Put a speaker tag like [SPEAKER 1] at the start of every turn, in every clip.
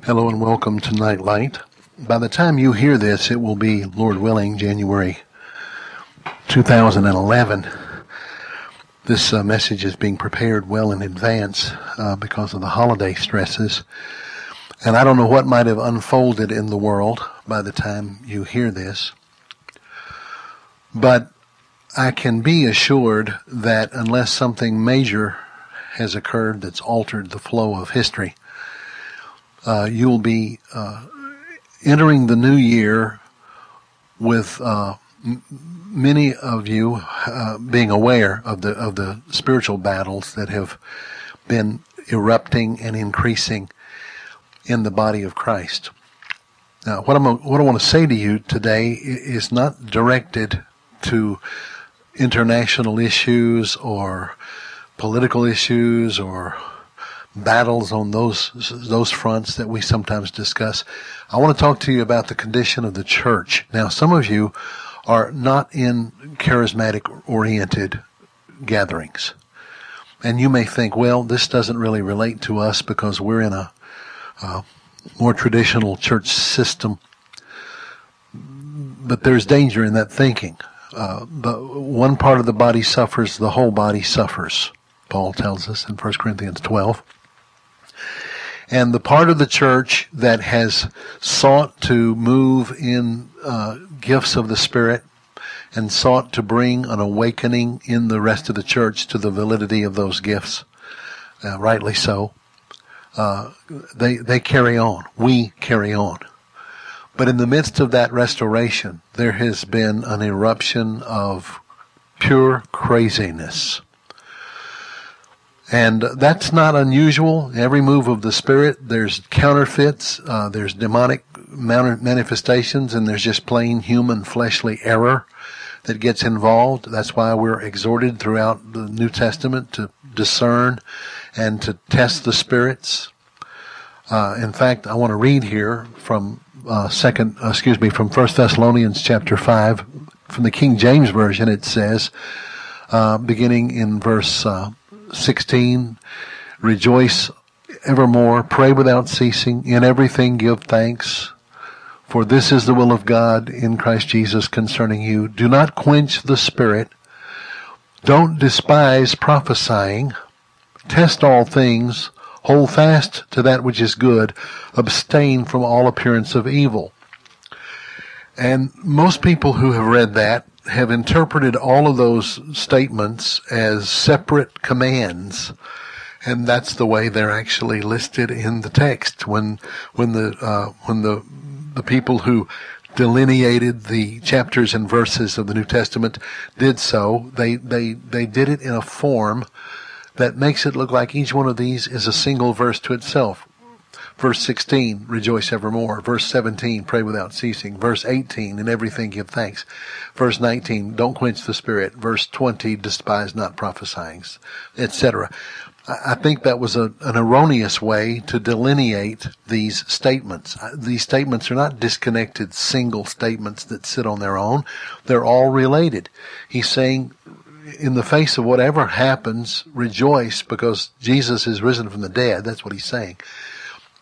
[SPEAKER 1] Hello and welcome to Nightlight. By the time you hear this, it will be, Lord willing, January 2011. This uh, message is being prepared well in advance uh, because of the holiday stresses. And I don't know what might have unfolded in the world by the time you hear this. But I can be assured that unless something major has occurred that's altered the flow of history, uh, you'll be uh, entering the new year with uh, m- many of you uh, being aware of the of the spiritual battles that have been erupting and increasing in the body of Christ. Now, what I'm what I want to say to you today is not directed to international issues or political issues or battles on those those fronts that we sometimes discuss. I want to talk to you about the condition of the church. Now, some of you are not in charismatic oriented gatherings. And you may think, well, this doesn't really relate to us because we're in a, more traditional church system. But there's danger in that thinking. Uh, the one part of the body suffers, the whole body suffers. Paul tells us in 1 Corinthians 12. And the part of the church that has sought to move in uh, gifts of the Spirit and sought to bring an awakening in the rest of the church to the validity of those gifts, uh, rightly so, uh, they, they carry on. We carry on. But in the midst of that restoration, there has been an eruption of pure craziness and that's not unusual. Every move of the Spirit, there's counterfeits, uh, there's demonic manifestations, and there's just plain human fleshly error that gets involved. That's why we're exhorted throughout the New Testament to discern and to test the spirits. Uh, in fact, I want to read here from uh, second, uh, excuse me, from First Thessalonians chapter five, from the King James version. It says, uh, beginning in verse uh, 16, rejoice evermore, pray without ceasing, in everything give thanks, for this is the will of God in Christ Jesus concerning you. Do not quench the spirit. Don't despise prophesying. Test all things. Hold fast to that which is good. Abstain from all appearance of evil. And most people who have read that have interpreted all of those statements as separate commands. And that's the way they're actually listed in the text. When, when the, uh, when the, the people who delineated the chapters and verses of the New Testament did so, they, they, they did it in a form that makes it look like each one of these is a single verse to itself. Verse 16, rejoice evermore. Verse 17, pray without ceasing. Verse 18, in everything give thanks. Verse 19, don't quench the spirit. Verse 20, despise not prophesying, etc. I think that was a, an erroneous way to delineate these statements. Uh, these statements are not disconnected single statements that sit on their own. They're all related. He's saying, in the face of whatever happens, rejoice because Jesus is risen from the dead. That's what he's saying.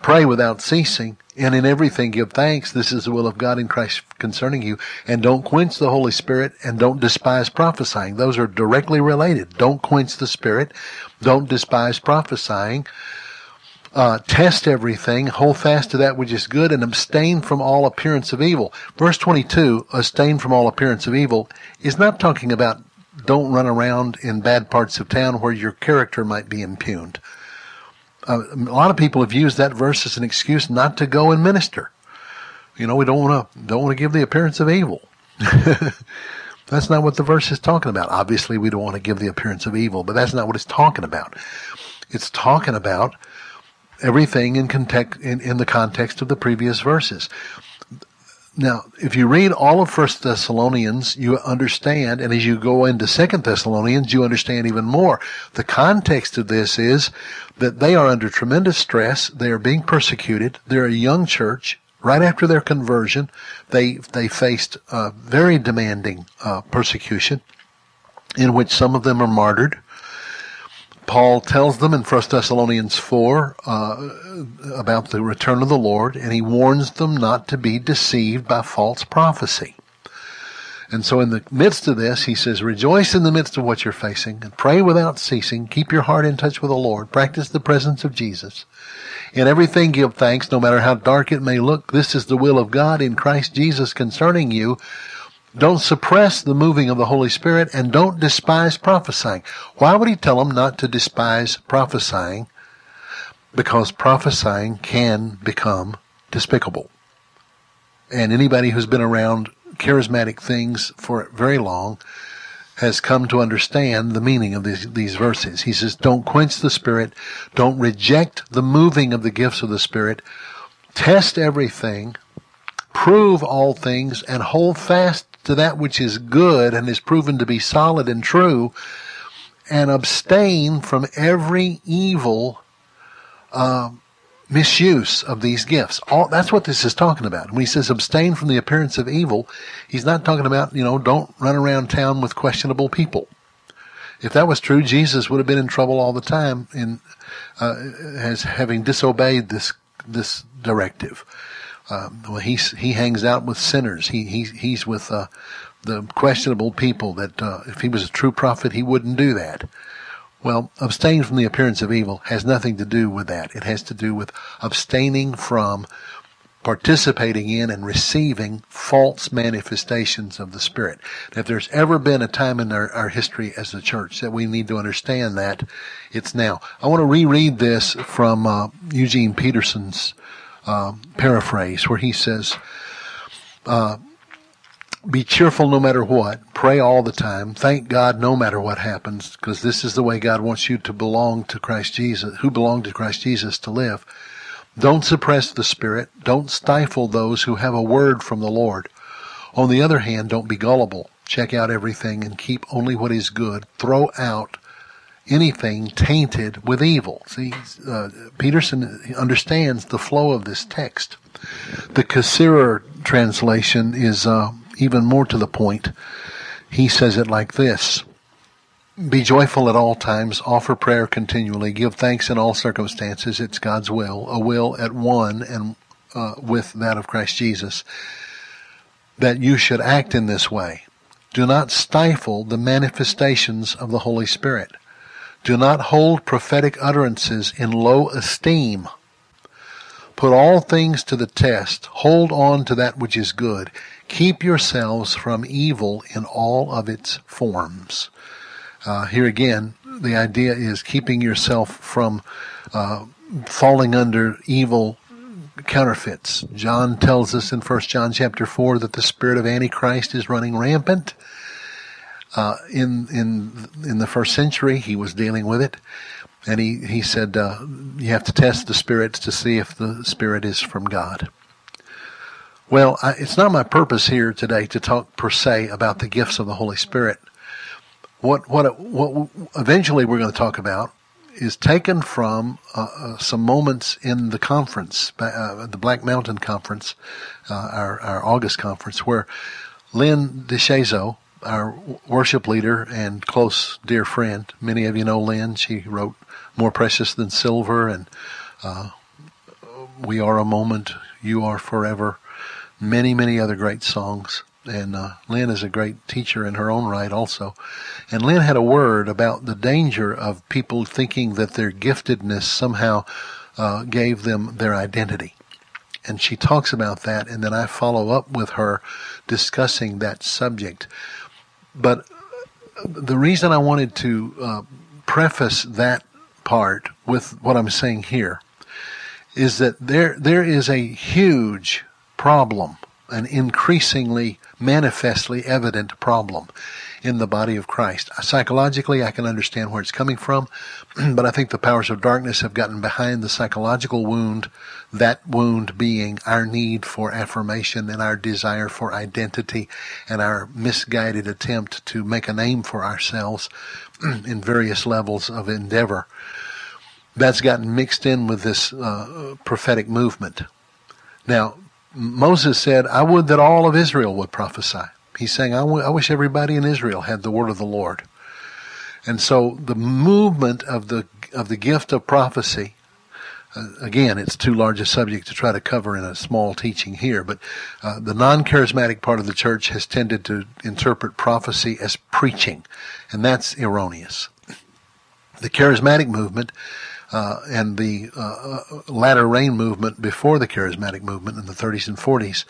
[SPEAKER 1] Pray without ceasing, and in everything give thanks. This is the will of God in Christ concerning you. And don't quench the Holy Spirit, and don't despise prophesying. Those are directly related. Don't quench the Spirit. Don't despise prophesying. Uh, test everything, hold fast to that which is good, and abstain from all appearance of evil. Verse 22, abstain from all appearance of evil, is not talking about don't run around in bad parts of town where your character might be impugned uh, a lot of people have used that verse as an excuse not to go and minister. You know, we don't want to don't want to give the appearance of evil. that's not what the verse is talking about. Obviously, we don't want to give the appearance of evil, but that's not what it's talking about. It's talking about everything in context in, in the context of the previous verses. Now, if you read all of First Thessalonians, you understand, and as you go into Second Thessalonians, you understand even more. The context of this is that they are under tremendous stress. They are being persecuted. They're a young church. Right after their conversion, they they faced uh, very demanding uh, persecution, in which some of them are martyred. Paul tells them in 1 Thessalonians 4 uh, about the return of the Lord, and he warns them not to be deceived by false prophecy. And so in the midst of this, he says, rejoice in the midst of what you're facing and pray without ceasing. Keep your heart in touch with the Lord. Practice the presence of Jesus. In everything give thanks, no matter how dark it may look. This is the will of God in Christ Jesus concerning you. Don't suppress the moving of the Holy Spirit and don't despise prophesying. Why would he tell them not to despise prophesying? Because prophesying can become despicable. And anybody who's been around charismatic things for very long has come to understand the meaning of these, these verses. He says, don't quench the Spirit. Don't reject the moving of the gifts of the Spirit. Test everything. Prove all things and hold fast to that which is good and is proven to be solid and true and abstain from every evil, uh, misuse of these gifts. All, that's what this is talking about. When he says abstain from the appearance of evil, he's not talking about, you know, don't run around town with questionable people. If that was true, Jesus would have been in trouble all the time in, uh, as having disobeyed this, this directive. Um, well, he's, he hangs out with sinners. He, he he's with, uh, the questionable people that, uh, if he was a true prophet, he wouldn't do that. Well, abstain from the appearance of evil has nothing to do with that. It has to do with abstaining from participating in and receiving false manifestations of the Spirit. If there's ever been a time in our, our history as a church that we need to understand that, it's now. I want to reread this from uh, Eugene Peterson's uh, paraphrase where he says, uh, be cheerful no matter what. Pray all the time. Thank God no matter what happens, because this is the way God wants you to belong to Christ Jesus, who belong to Christ Jesus to live. Don't suppress the Spirit. Don't stifle those who have a word from the Lord. On the other hand, don't be gullible. Check out everything and keep only what is good. Throw out anything tainted with evil. See, uh, Peterson understands the flow of this text. The Chaser translation is uh, even more to the point, he says it like this. Be joyful at all times, offer prayer continually, give thanks in all circumstances. It's God's will, a will at one and uh, with that of Christ Jesus, that you should act in this way. Do not stifle the manifestations of the Holy Spirit. Do not hold prophetic utterances in low esteem. Put all things to the test. Hold on to that which is good. Keep yourselves from evil in all of its forms. Uh, here again, the idea is keeping yourself from uh, falling under evil counterfeits. John tells us in 1 John chapter 4 that the spirit of Antichrist is running rampant. Uh, in in in the first century, he was dealing with it, and he he said uh, you have to test the spirits to see if the spirit is from God. Well, I, it's not my purpose here today to talk per se about the gifts of the Holy Spirit. What what what eventually we're going to talk about is taken from uh, uh, some moments in the conference, uh, the Black Mountain Conference, uh, our our August conference, where Lynn DeShazo, our worship leader and close dear friend, many of you know Lynn. She wrote "More Precious Than Silver" and uh, "We Are a Moment, You Are Forever." many, many other great songs. And uh, Lynn is a great teacher in her own right, also. And Lynn had a word about the danger of people thinking that their giftedness somehow uh, gave them their identity. And she talks about that, and then I follow up with her discussing that subject. But the reason I wanted to uh, preface that part with what I'm saying here is that there there is a huge problem, an increasingly manifestly evident problem in the body of Christ. Psychologically, I can understand where it's coming from, but I think the powers of darkness have gotten behind the psychological wound, that wound being our need for affirmation and our desire for identity and our misguided attempt to make a name for ourselves in various levels of endeavor. That's gotten mixed in with this uh, prophetic movement. Now, Moses said, I would that all of Israel would prophesy. He's saying, I, w- I wish everybody in Israel had the word of the Lord. And so the movement of the of the gift of prophecy uh, again, it's too large a subject to try to cover in a small teaching here, but uh, the non-charismatic part of the church has tended to interpret prophecy as preaching, and that's erroneous. The charismatic movement uh, and the uh, uh, latter rain movement before the charismatic movement in the 30s and 40s,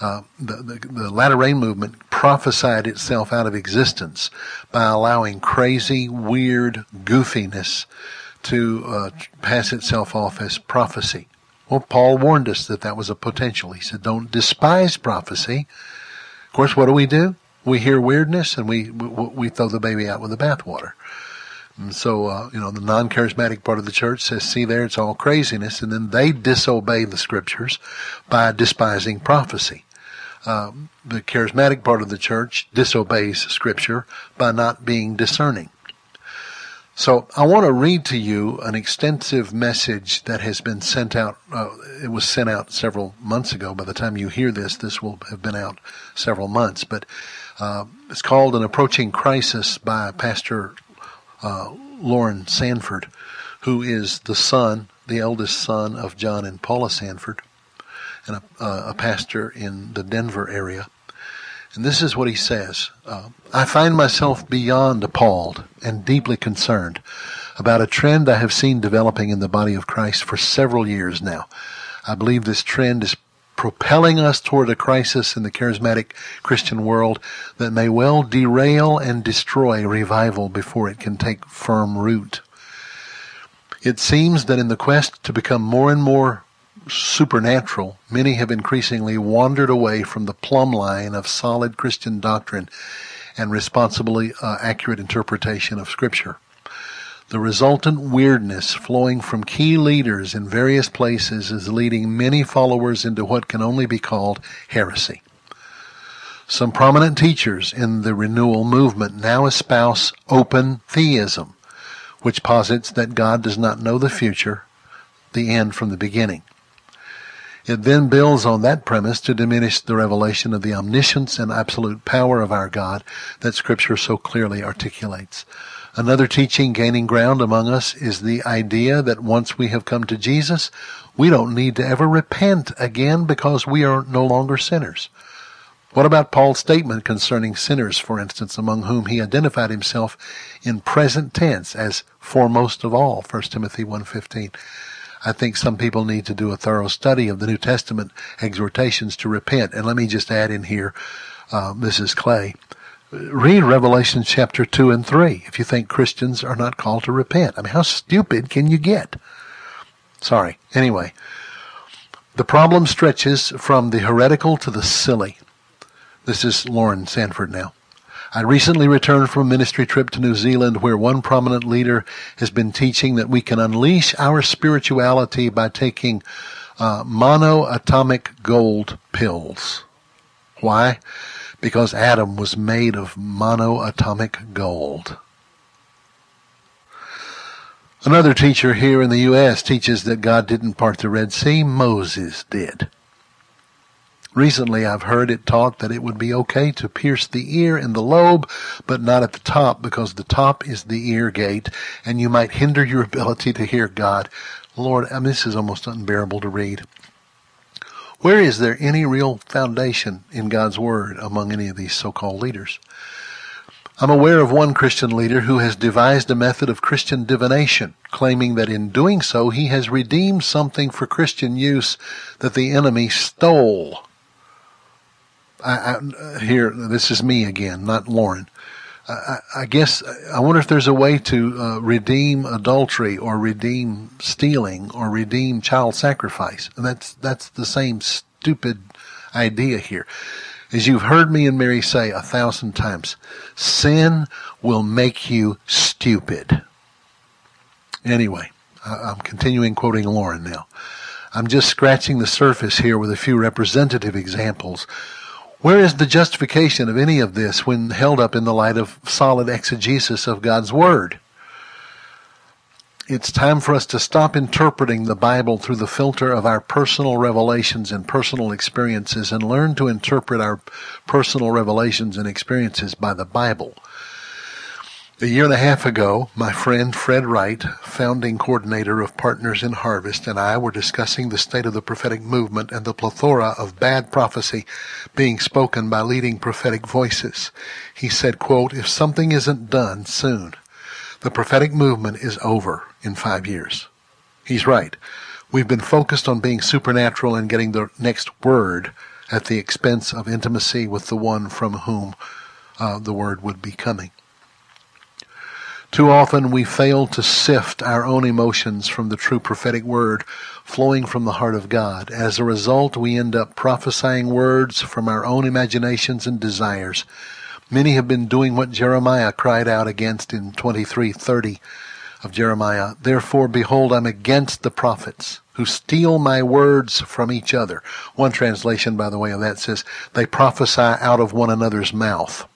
[SPEAKER 1] uh, the, the, the latter rain movement prophesied itself out of existence by allowing crazy, weird goofiness to uh, pass itself off as prophecy. Well, Paul warned us that that was a potential. He said, don't despise prophecy. Of course, what do we do? We hear weirdness and we, we, we throw the baby out with the bathwater. And so, uh, you know, the non-charismatic part of the church says, see there, it's all craziness. And then they disobey the scriptures by despising prophecy. Um, the charismatic part of the church disobeys scripture by not being discerning. So I want to read to you an extensive message that has been sent out. Uh, it was sent out several months ago. By the time you hear this, this will have been out several months. But uh, it's called "An Approaching Crisis" by Pastor uh, Loren Sandford, who is the son, the eldest son of John and Paula Sandford, and a, a pastor in the Denver area. And this is what he says uh, I find myself beyond appalled and deeply concerned about a trend I have seen developing in the body of Christ for several years now. I believe this trend is propelling us toward a crisis in the charismatic Christian world that may well derail and destroy revival before it can take firm root. It seems that in the quest to become more and more supernatural, many have increasingly wandered away from the plumb line of solid Christian doctrine and responsibly uh, accurate interpretation of Scripture. The resultant weirdness flowing from key leaders in various places is leading many followers into what can only be called heresy. Some prominent teachers in the renewal movement now espouse open theism, which posits that God does not know the future, the end from the beginning. It then builds on that premise to diminish the revelation of the omniscience and absolute power of our God that Scripture so clearly articulates. Another teaching gaining ground among us is the idea that once we have come to Jesus, we don't need to ever repent again because we are no longer sinners. What about Paul's statement concerning sinners, for instance, among whom he identified himself in present tense as foremost of all, 1 Timothy 1.15? I think some people need to do a thorough study of the New Testament exhortations to repent. And let me just add in here, uh, Mrs. Clay, read Revelation chapter 2 and 3 if you think Christians are not called to repent. I mean, how stupid can you get? Sorry. Anyway, the problem stretches from the heretical to the silly. This is Loren Sandford now. I recently returned from a ministry trip to New Zealand where one prominent leader has been teaching that we can unleash our spirituality by taking uh, monoatomic gold pills. Why? Because Adam was made of monoatomic gold. Another teacher here in the U.S. teaches that God didn't part the Red Sea, Moses did. Recently, I've heard it taught that it would be okay to pierce the ear in the lobe, but not at the top because the top is the ear gate and you might hinder your ability to hear God. Lord, I mean, this is almost unbearable to read. Where is there any real foundation in God's Word among any of these so-called leaders? I'm aware of one Christian leader who has devised a method of Christian divination, claiming that in doing so he has redeemed something for Christian use that the enemy stole. I, I, uh, here, this is me again, not Loren. I, I, guess I wonder if there's a way to uh, redeem adultery or redeem stealing or redeem child sacrifice. And that's that's the same stupid idea here. As you've heard me and Mary say a thousand times, sin will make you stupid. Anyway, I'm continuing quoting Loren now. I'm just scratching the surface here with a few representative examples where is the justification of any of this when held up in the light of solid exegesis of God's Word? It's time for us to stop interpreting the Bible through the filter of our personal revelations and personal experiences and learn to interpret our personal revelations and experiences by the Bible. A year and a half ago, my friend Fred Wright, founding coordinator of Partners in Harvest, and I were discussing the state of the prophetic movement and the plethora of bad prophecy being spoken by leading prophetic voices. He said, quote, if something isn't done soon, the prophetic movement is over in five years. He's right. We've been focused on being supernatural and getting the next word at the expense of intimacy with the one from whom uh, the word would be coming. Too often we fail to sift our own emotions from the true prophetic word flowing from the heart of God. As a result, we end up prophesying words from our own imaginations and desires. Many have been doing what Jeremiah cried out against in 23:30 of Jeremiah. Therefore, behold, I'm against the prophets who steal my words from each other. One translation, by the way, of that says, they prophesy out of one another's mouth.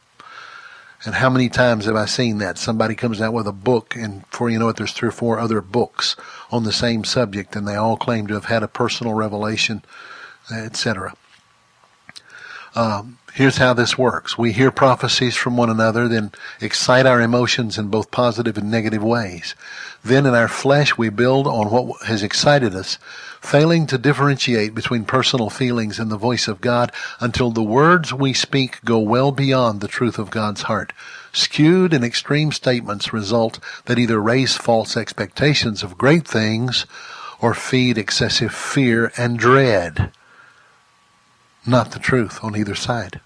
[SPEAKER 1] And how many times have I seen that? Somebody comes out with a book, and before you know it, there's three or four other books on the same subject, and they all claim to have had a personal revelation, etc. Um, here's how this works. We hear prophecies from one another, then excite our emotions in both positive and negative ways. Then in our flesh, we build on what has excited us, failing to differentiate between personal feelings and the voice of God until the words we speak go well beyond the truth of God's heart. Skewed and extreme statements result that either raise false expectations of great things or feed excessive fear and dread. Not the truth on either side.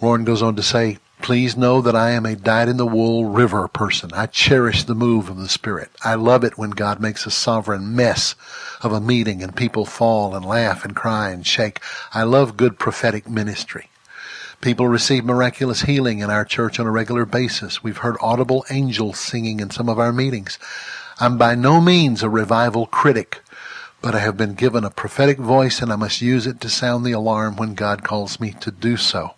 [SPEAKER 1] Loren goes on to say, Please know that I am a dyed in the wool river person. I cherish the move of the Spirit. I love it when God makes a sovereign mess of a meeting and people fall and laugh and cry and shake. I love good prophetic ministry. People receive miraculous healing in our church on a regular basis. We've heard audible angels singing in some of our meetings. I'm by no means a revival critic, but I have been given a prophetic voice and I must use it to sound the alarm when God calls me to do so.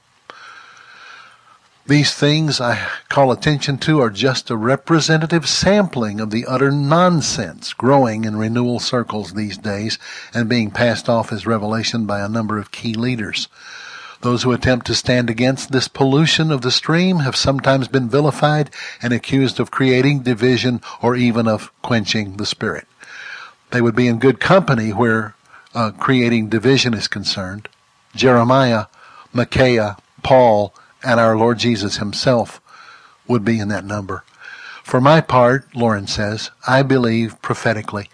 [SPEAKER 1] These things I call attention to are just a representative sampling of the utter nonsense growing in renewal circles these days and being passed off as revelation by a number of key leaders. Those who attempt to stand against this pollution of the stream have sometimes been vilified and accused of creating division or even of quenching the spirit. They would be in good company where uh, creating division is concerned. Jeremiah, Micaiah, Paul, and our Lord Jesus himself would be in that number. For my part, Loren says, I believe prophetically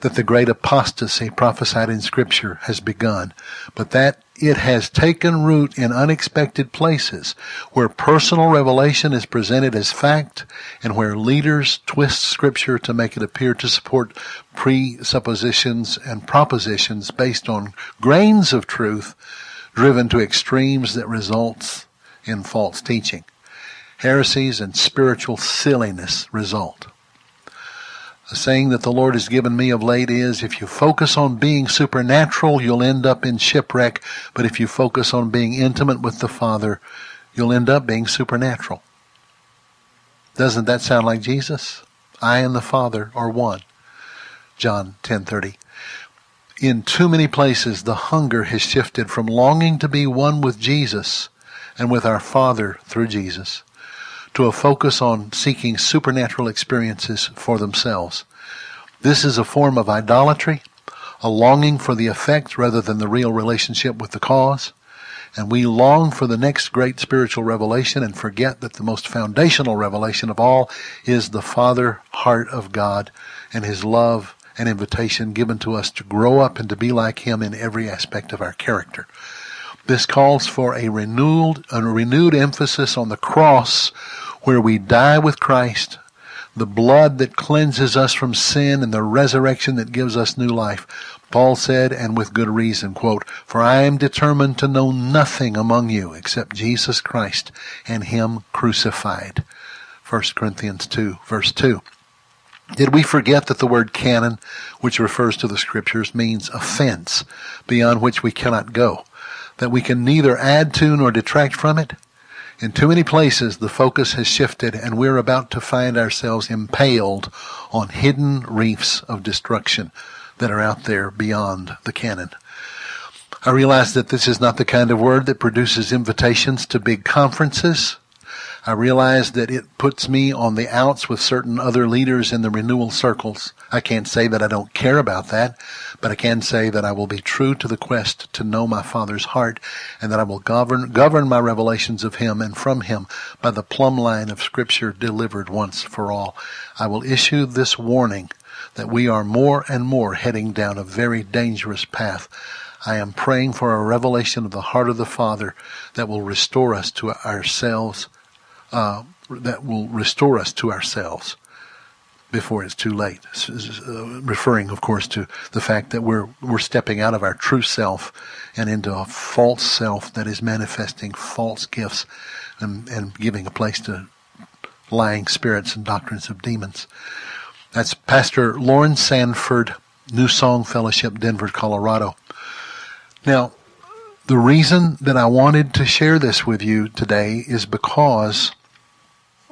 [SPEAKER 1] that the great apostasy prophesied in Scripture has begun, but that it has taken root in unexpected places where personal revelation is presented as fact and where leaders twist Scripture to make it appear to support presuppositions and propositions based on grains of truth driven to extremes that results in false teaching. Heresies and spiritual silliness result. A saying that the Lord has given me of late is if you focus on being supernatural, you'll end up in shipwreck, but if you focus on being intimate with the Father, you'll end up being supernatural. Doesn't that sound like Jesus? I and the Father are one. John 10:30. In too many places the hunger has shifted from longing to be one with Jesus and with our Father through Jesus to a focus on seeking supernatural experiences for themselves. This is a form of idolatry, a longing for the effect rather than the real relationship with the cause. And we long for the next great spiritual revelation and forget that the most foundational revelation of all is the Father heart of God and His love and invitation given to us to grow up and to be like Him in every aspect of our character. This calls for a renewed, a renewed emphasis on the cross where we die with Christ, the blood that cleanses us from sin and the resurrection that gives us new life. Paul said, and with good reason, quote, For I am determined to know nothing among you except Jesus Christ and Him crucified. 1 Corinthians 2, verse 2. Did we forget that the word canon, which refers to the scriptures, means a fence beyond which we cannot go? That we can neither add to nor detract from it. In too many places, the focus has shifted and we're about to find ourselves impaled on hidden reefs of destruction that are out there beyond the canon. I realize that this is not the kind of word that produces invitations to big conferences, I realize that it puts me on the outs with certain other leaders in the renewal circles. I can't say that I don't care about that, but I can say that I will be true to the quest to know my Father's heart and that I will govern, govern my revelations of Him and from Him by the plumb line of Scripture delivered once for all. I will issue this warning that we are more and more heading down a very dangerous path. I am praying for a revelation of the heart of the Father that will restore us to ourselves uh, that will restore us to ourselves before it's too late. Uh, referring, of course, to the fact that we're we're stepping out of our true self and into a false self that is manifesting false gifts and, and giving a place to lying spirits and doctrines of demons. That's Pastor Loren Sandford, New Song Fellowship, Denver, Colorado. Now, the reason that I wanted to share this with you today is because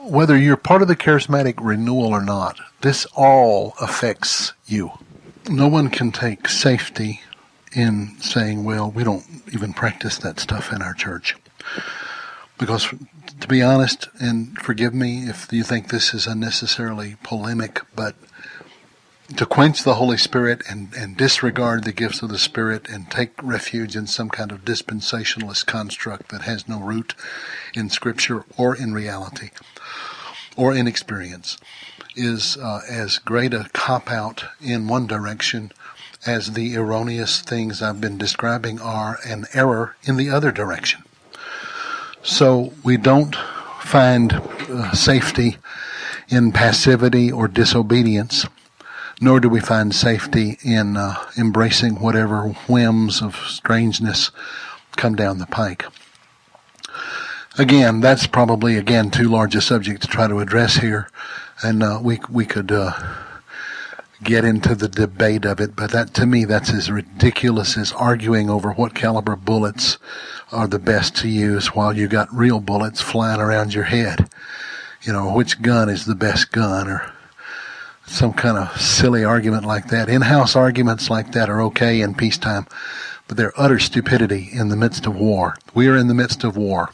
[SPEAKER 1] whether you're part of the charismatic renewal or not, this all affects you. No one can take safety in saying, well, we don't even practice that stuff in our church. Because, to be honest, and forgive me if you think this is unnecessarily polemic, but to quench the Holy Spirit and, and disregard the gifts of the Spirit and take refuge in some kind of dispensationalist construct that has no root in Scripture or in reality or in experience is uh, as great a cop out in one direction as the erroneous things I've been describing are an error in the other direction. So we don't find uh, safety in passivity or disobedience nor do we find safety in uh, embracing whatever whims of strangeness come down the pike. Again, that's probably again too large a subject to try to address here, and uh, we we could uh, get into the debate of it. But that to me, that's as ridiculous as arguing over what caliber bullets are the best to use while you got real bullets flying around your head. You know, which gun is the best gun, or some kind of silly argument like that. In-house arguments like that are okay in peacetime, but they're utter stupidity in the midst of war. We are in the midst of war.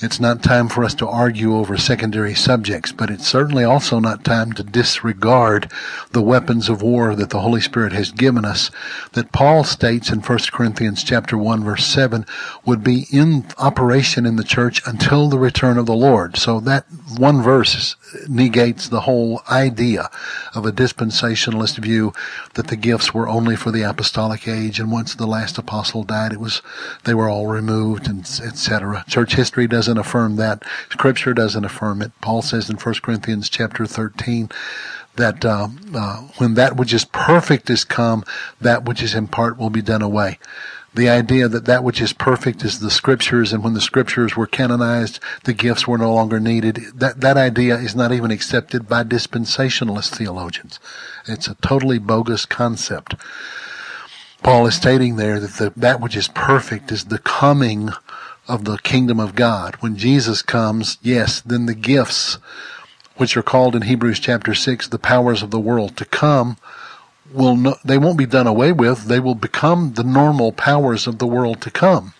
[SPEAKER 1] It's not time for us to argue over secondary subjects, but it's certainly also not time to disregard the weapons of war that the Holy Spirit has given us that Paul states in 1 Corinthians chapter 1 verse 7 would be in operation in the church until the return of the Lord. So that one verse negates the whole idea of a dispensationalist view that the gifts were only for the apostolic age and once the last apostle died it was they were all removed and etc. Church history does doesn't affirm that. Scripture doesn't affirm it. Paul says in 1 Corinthians chapter 13 that uh, uh, when that which is perfect is come, that which is in part will be done away. The idea that that which is perfect is the scriptures, and when the scriptures were canonized, the gifts were no longer needed. That that idea is not even accepted by dispensationalist theologians. It's a totally bogus concept. Paul is stating there that the, that which is perfect is the coming of the kingdom of God. When Jesus comes, yes, then the gifts, which are called in Hebrews chapter 6, the powers of the world to come, will no, they won't be done away with. They will become the normal powers of the world to come.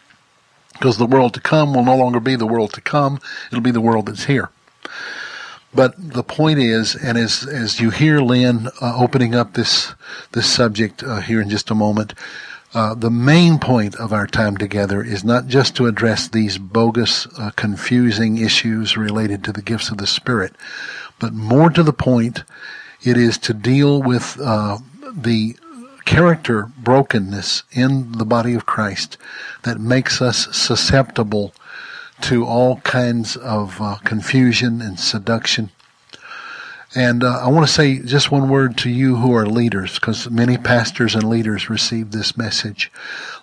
[SPEAKER 1] Because the world to come will no longer be the world to come. It'll be the world that's here. But the point is, and as, as you hear Lynn uh, opening up this, this subject uh, here in just a moment, uh, the main point of our time together is not just to address these bogus, uh, confusing issues related to the gifts of the Spirit, but more to the point, it is to deal with uh, the character brokenness in the body of Christ that makes us susceptible to all kinds of uh, confusion and seduction and uh, I want to say just one word to you who are leaders, because many pastors and leaders receive this message.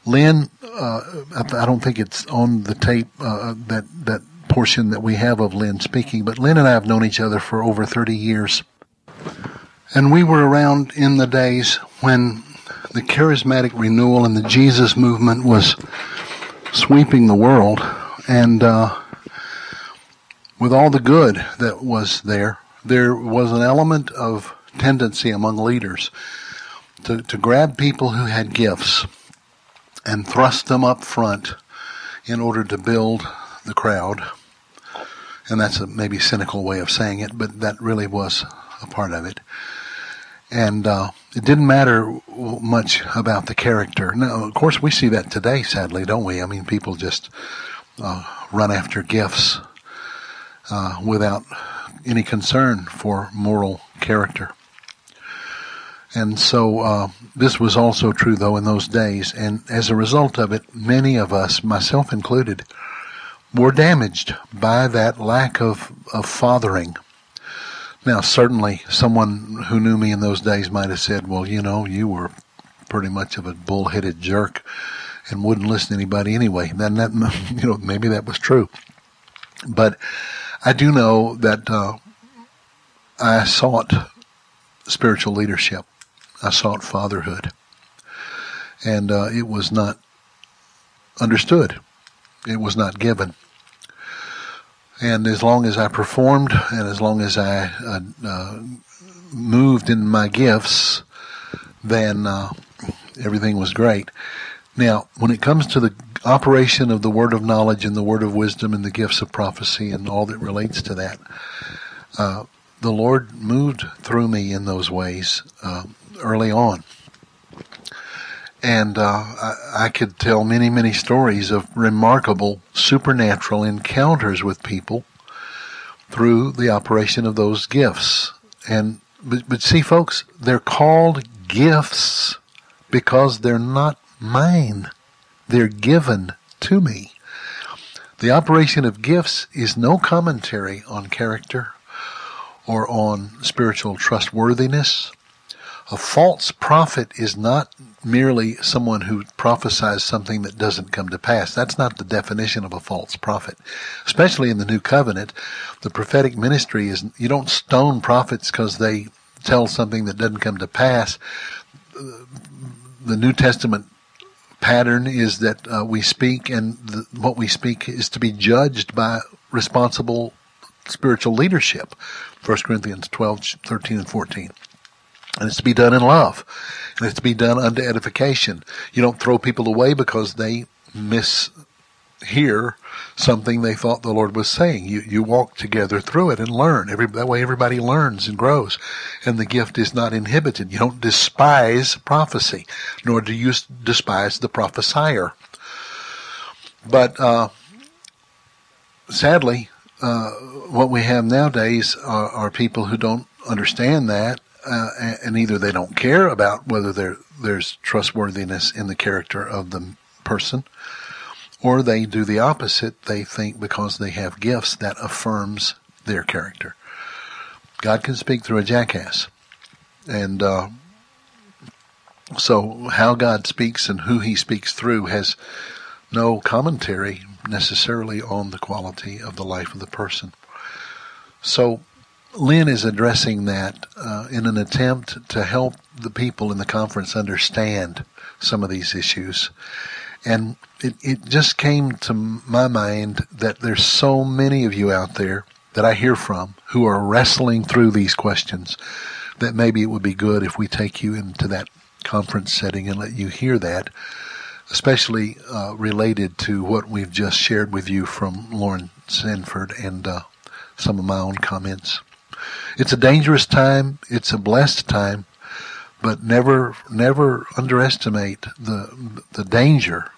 [SPEAKER 1] Lynn, uh, I don't think it's on the tape uh, that that portion that we have of Lynn speaking, but Lynn and I have known each other for over 30 years, and we were around in the days when the charismatic renewal and the Jesus movement was sweeping the world, and uh, with all the good that was there there was an element of tendency among leaders to, to grab people who had gifts and thrust them up front in order to build the crowd. And that's a maybe cynical way of saying it, but that really was a part of it. And uh, it didn't matter much about the character. Now, of course, we see that today, sadly, don't we? I mean, people just uh, run after gifts uh, without any concern for moral character. And so uh, this was also true, though, in those days. And as a result of it, many of us, myself included, were damaged by that lack of, of fathering. Now, certainly, someone who knew me in those days might have said, well, you know, you were pretty much of a bullheaded jerk and wouldn't listen to anybody anyway. Then that, you know, maybe that was true. But I do know that uh, I sought spiritual leadership. I sought fatherhood. And uh, it was not understood. It was not given. And as long as I performed and as long as I uh, uh, moved in my gifts, then uh, everything was great. Now, when it comes to the operation of the word of knowledge and the word of wisdom and the gifts of prophecy and all that relates to that, uh, the Lord moved through me in those ways uh, early on. And uh, I, I, could tell many, many stories of remarkable supernatural encounters with people through the operation of those gifts. And but, but see, folks, they're called gifts because they're not mine. They're given to me. The operation of gifts is no commentary on character or on spiritual trustworthiness a false prophet is not merely someone who prophesies something that doesn't come to pass. That's not the definition of a false prophet. Especially in the New Covenant, the prophetic ministry is, you don't stone prophets because they tell something that doesn't come to pass. The New Testament pattern is that uh, we speak and the, what we speak is to be judged by responsible spiritual leadership. 1 Corinthians 12, 13, and 14. And it's to be done in love. And it's to be done under edification. You don't throw people away because they mishear something they thought the Lord was saying. You, you walk together through it and learn. Every, that way everybody learns and grows. And the gift is not inhibited. You don't despise prophecy, nor do you despise the prophesier. But, uh, sadly, uh, what we have nowadays are, are people who don't understand that uh, and either they don't care about whether there there's trustworthiness in the character of the person, or they do the opposite. They think because they have gifts that affirms their character. God can speak through a jackass, and uh, so how God speaks and who He speaks through has no commentary necessarily on the quality of the life of the person. So Lynn is addressing that uh, in an attempt to help the people in the conference understand some of these issues. And it, it just came to my mind that there's so many of you out there that I hear from who are wrestling through these questions that maybe it would be good if we take you into that conference setting and let you hear that, especially uh, related to what we've just shared with you from Loren Sandford and uh, some of my own comments. It's a dangerous time. It's a blessed time, but never, never underestimate the the danger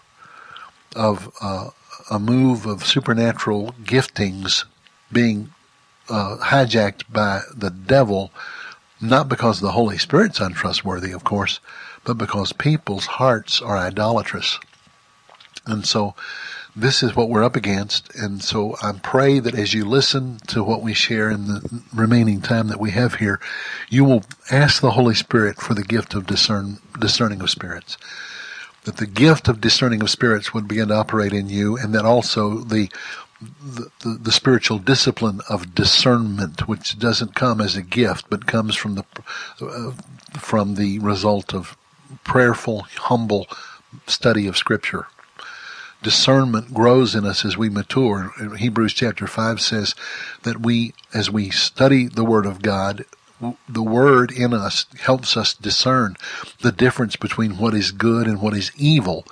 [SPEAKER 1] of uh, a move of supernatural giftings being uh, hijacked by the devil, not because the Holy Spirit's untrustworthy, of course, but because people's hearts are idolatrous. And so this is what we're up against. And so I pray that as you listen to what we share in the remaining time that we have here, you will ask the Holy Spirit for the gift of discern, discerning of spirits. That the gift of discerning of spirits would begin to operate in you and that also the the, the, spiritual discipline of discernment, which doesn't come as a gift, but comes from the uh, from the result of prayerful, humble study of Scripture discernment grows in us as we mature. Hebrews chapter 5 says that we, as we study the Word of God, the word in us helps us discern the difference between what is good and what is evil.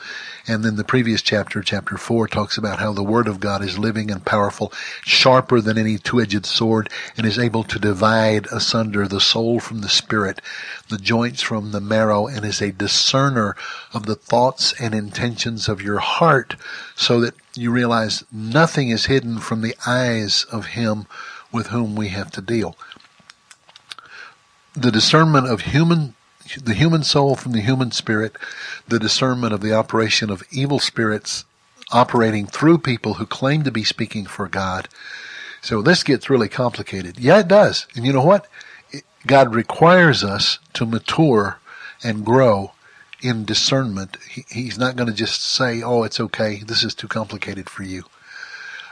[SPEAKER 1] And then the previous chapter, chapter four, talks about how the word of God is living and powerful, sharper than any two-edged sword, and is able to divide asunder the soul from the spirit, the joints from the marrow, and is a discerner of the thoughts and intentions of your heart, so that you realize nothing is hidden from the eyes of him with whom we have to deal the discernment of human the human soul from the human spirit, the discernment of the operation of evil spirits operating through people who claim to be speaking for God. So this gets really complicated. Yeah, it does. And you know what? God requires us to mature and grow in discernment. he's not going to just say, oh, it's okay. This is too complicated for you.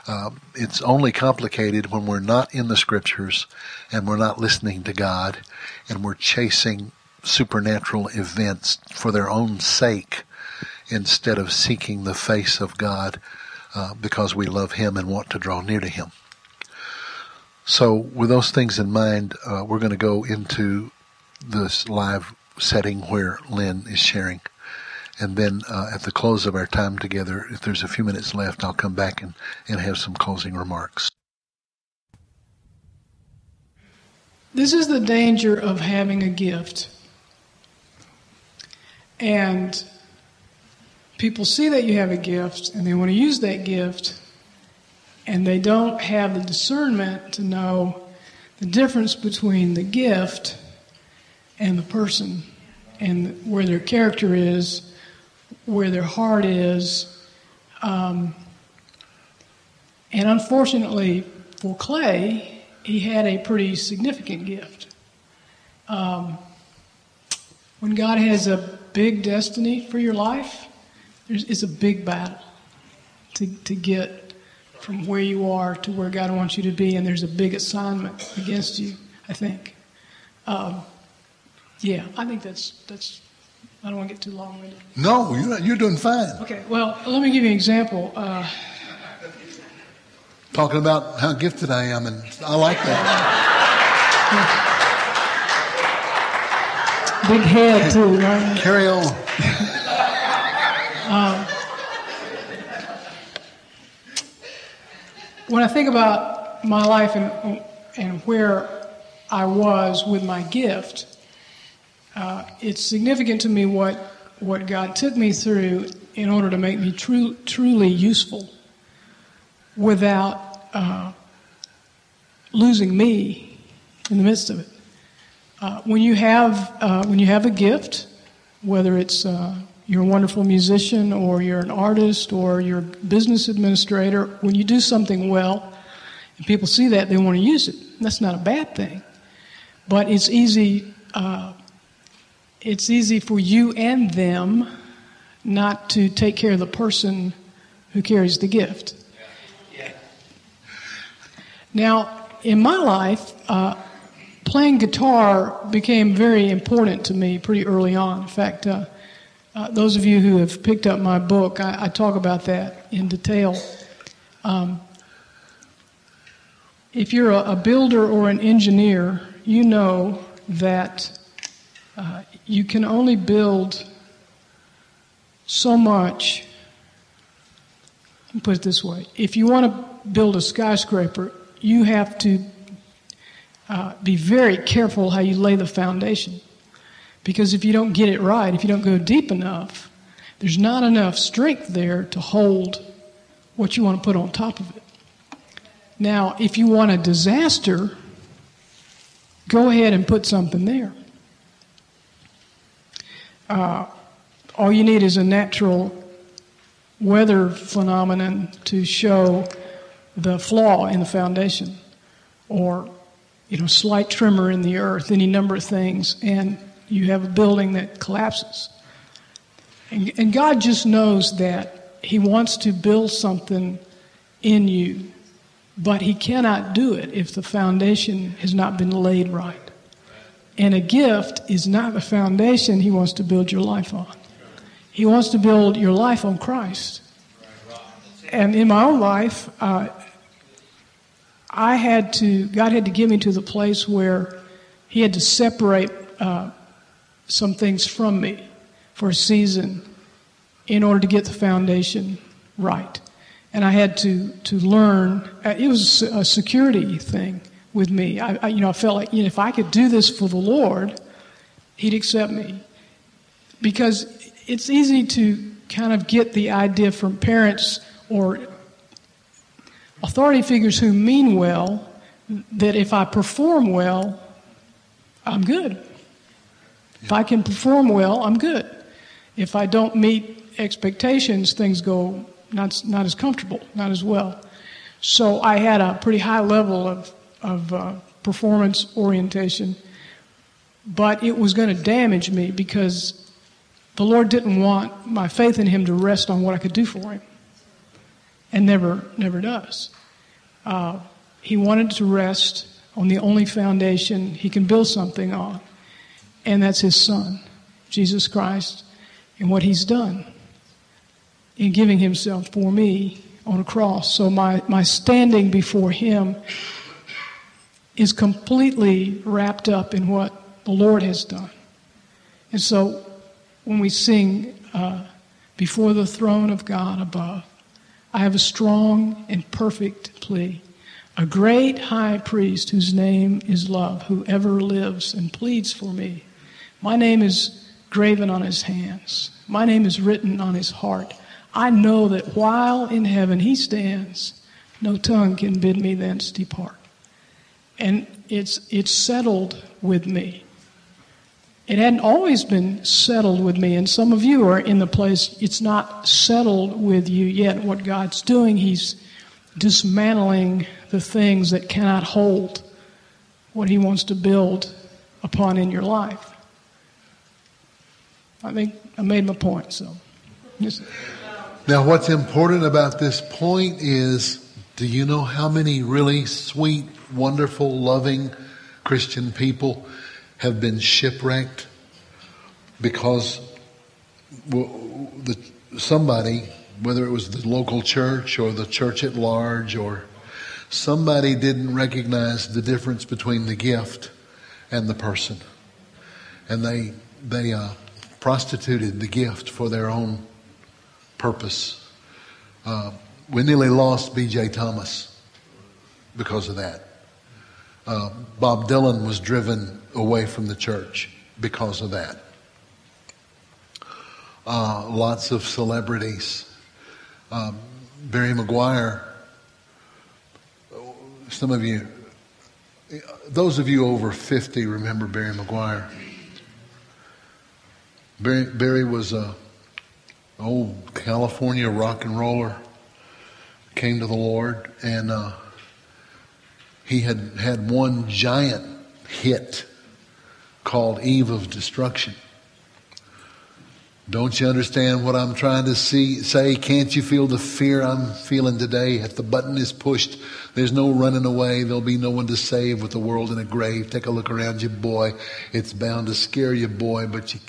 [SPEAKER 1] Um, it's only complicated when we're not in the scriptures and we're not listening to God and we're chasing supernatural events for their own sake instead of seeking the face of God uh, because we love Him and want to draw near to Him. So, with those things in mind, uh, we're going to go into this live setting where Lynn is sharing. And then uh, at the close of our time together, if there's a few minutes left, I'll come back and, and have some closing remarks.
[SPEAKER 2] This is the danger of having a gift. And people see that you have a gift and they want to use that gift, and they don't have the discernment to know the difference between the gift and the person and where their character is where their heart is. Um, and unfortunately for Clay, he had a pretty significant gift. Um, when God has a big destiny for your life, there's it's a big battle to, to get from where you are to where God wants you to be, and there's a big assignment against you, I think. Um, yeah, I think that's, that's I don't want to get too long winded.
[SPEAKER 1] No, you're, not, you're doing fine.
[SPEAKER 2] Okay, well, let me give you an example. Uh,
[SPEAKER 1] Talking about how gifted I am, and I like that.
[SPEAKER 2] Big head, too, right?
[SPEAKER 1] Carry on. um,
[SPEAKER 2] when I think about my life and, and where I was with my gift, uh, it's significant to me what, what God took me through in order to make me tru- truly useful without uh, losing me in the midst of it. Uh, when you have uh, when you have a gift, whether it's uh, you're a wonderful musician or you're an artist or you're a business administrator, when you do something well, and people see that, they want to use it. That's not a bad thing, but it's easy uh, it's easy for you and them not to take care of the person who carries the gift. Now, in my life, uh, playing guitar became very important to me pretty early on. In fact, uh, uh, those of you who have picked up my book, I, I talk about that in detail. Um, if you're a, a, builder or an engineer, you know that uh, you can only build so much. Put it this way if you want to build a skyscraper, you have to uh, be very careful how you lay the foundation. Because if you don't get it right, if you don't go deep enough, there's not enough strength there to hold what you want to put on top of it. Now, if you want a disaster, go ahead and put something there uh, all you need is a natural weather phenomenon to show the flaw in the foundation or you know slight tremor in the earth any number of things and you have a building that collapses. And, and god just knows that he wants to build something in you but he cannot do it if the foundation has not been laid right and a gift is not the foundation he wants to build your life on. He wants to build your life on Christ. And in my own life, uh, I had to, God had to get me to the place where he had to separate uh, some things from me for a season in order to get the foundation right. And I had to, to learn, uh, it was a security thing with me. I, I, you know, I felt like you know, if I could do this for the Lord, He'd accept me. Because it's easy to kind of get the idea from parents or authority figures who mean well that if I perform well, I'm good. If I can perform well, I'm good. If I don't meet expectations, things go not, not as comfortable, not as well. So I had a pretty high level of, of uh, performance orientation, but it was going to damage me because the Lord didn't want my faith in Him to rest on what I could do for Him, and never, never does. Uh, he wanted to rest on the only foundation He can build something on, and that's His Son, Jesus Christ, and what He's done in giving himself for me on a cross. So my, my standing before him is completely wrapped up in what the Lord has done. And so when we sing uh, before the throne of God above, I have a strong and perfect plea. A great high priest whose name is love, who ever lives and pleads for me. My name is graven on his hands. My name is written on his heart. I know that while in heaven he stands, no tongue can bid me thence depart. And it's, it's settled with me. It hadn't always been settled with me, and some of you are in the place it's not settled with you yet. What God's doing, He's dismantling the things that cannot hold what He wants to build upon in your life. I think I made my point, so.
[SPEAKER 1] Now, what's important about this point is do you know how many really sweet, wonderful, loving Christian people have been shipwrecked because somebody, whether it was the local church or the church at large, or somebody didn't recognize the difference between the gift and the person, and they they uh, prostituted the gift for their own purpose. Uh, we nearly lost B.J. Thomas because of that. Uh, Bob Dylan was driven away from the church because of that. Uh, lots of celebrities. Um, Barry McGuire, some of you, those of you over 50 remember Barry McGuire. Barry, Barry was a old California rock and roller, came to the Lord, and uh, he had had one giant hit called Eve of Destruction. Don't you understand what I'm trying to see, say? Can't you feel the fear I'm feeling today? If the button is pushed, there's no running away. There'll be no one to save with the world in a grave. Take a look around you, boy. It's bound to scare you, boy, but you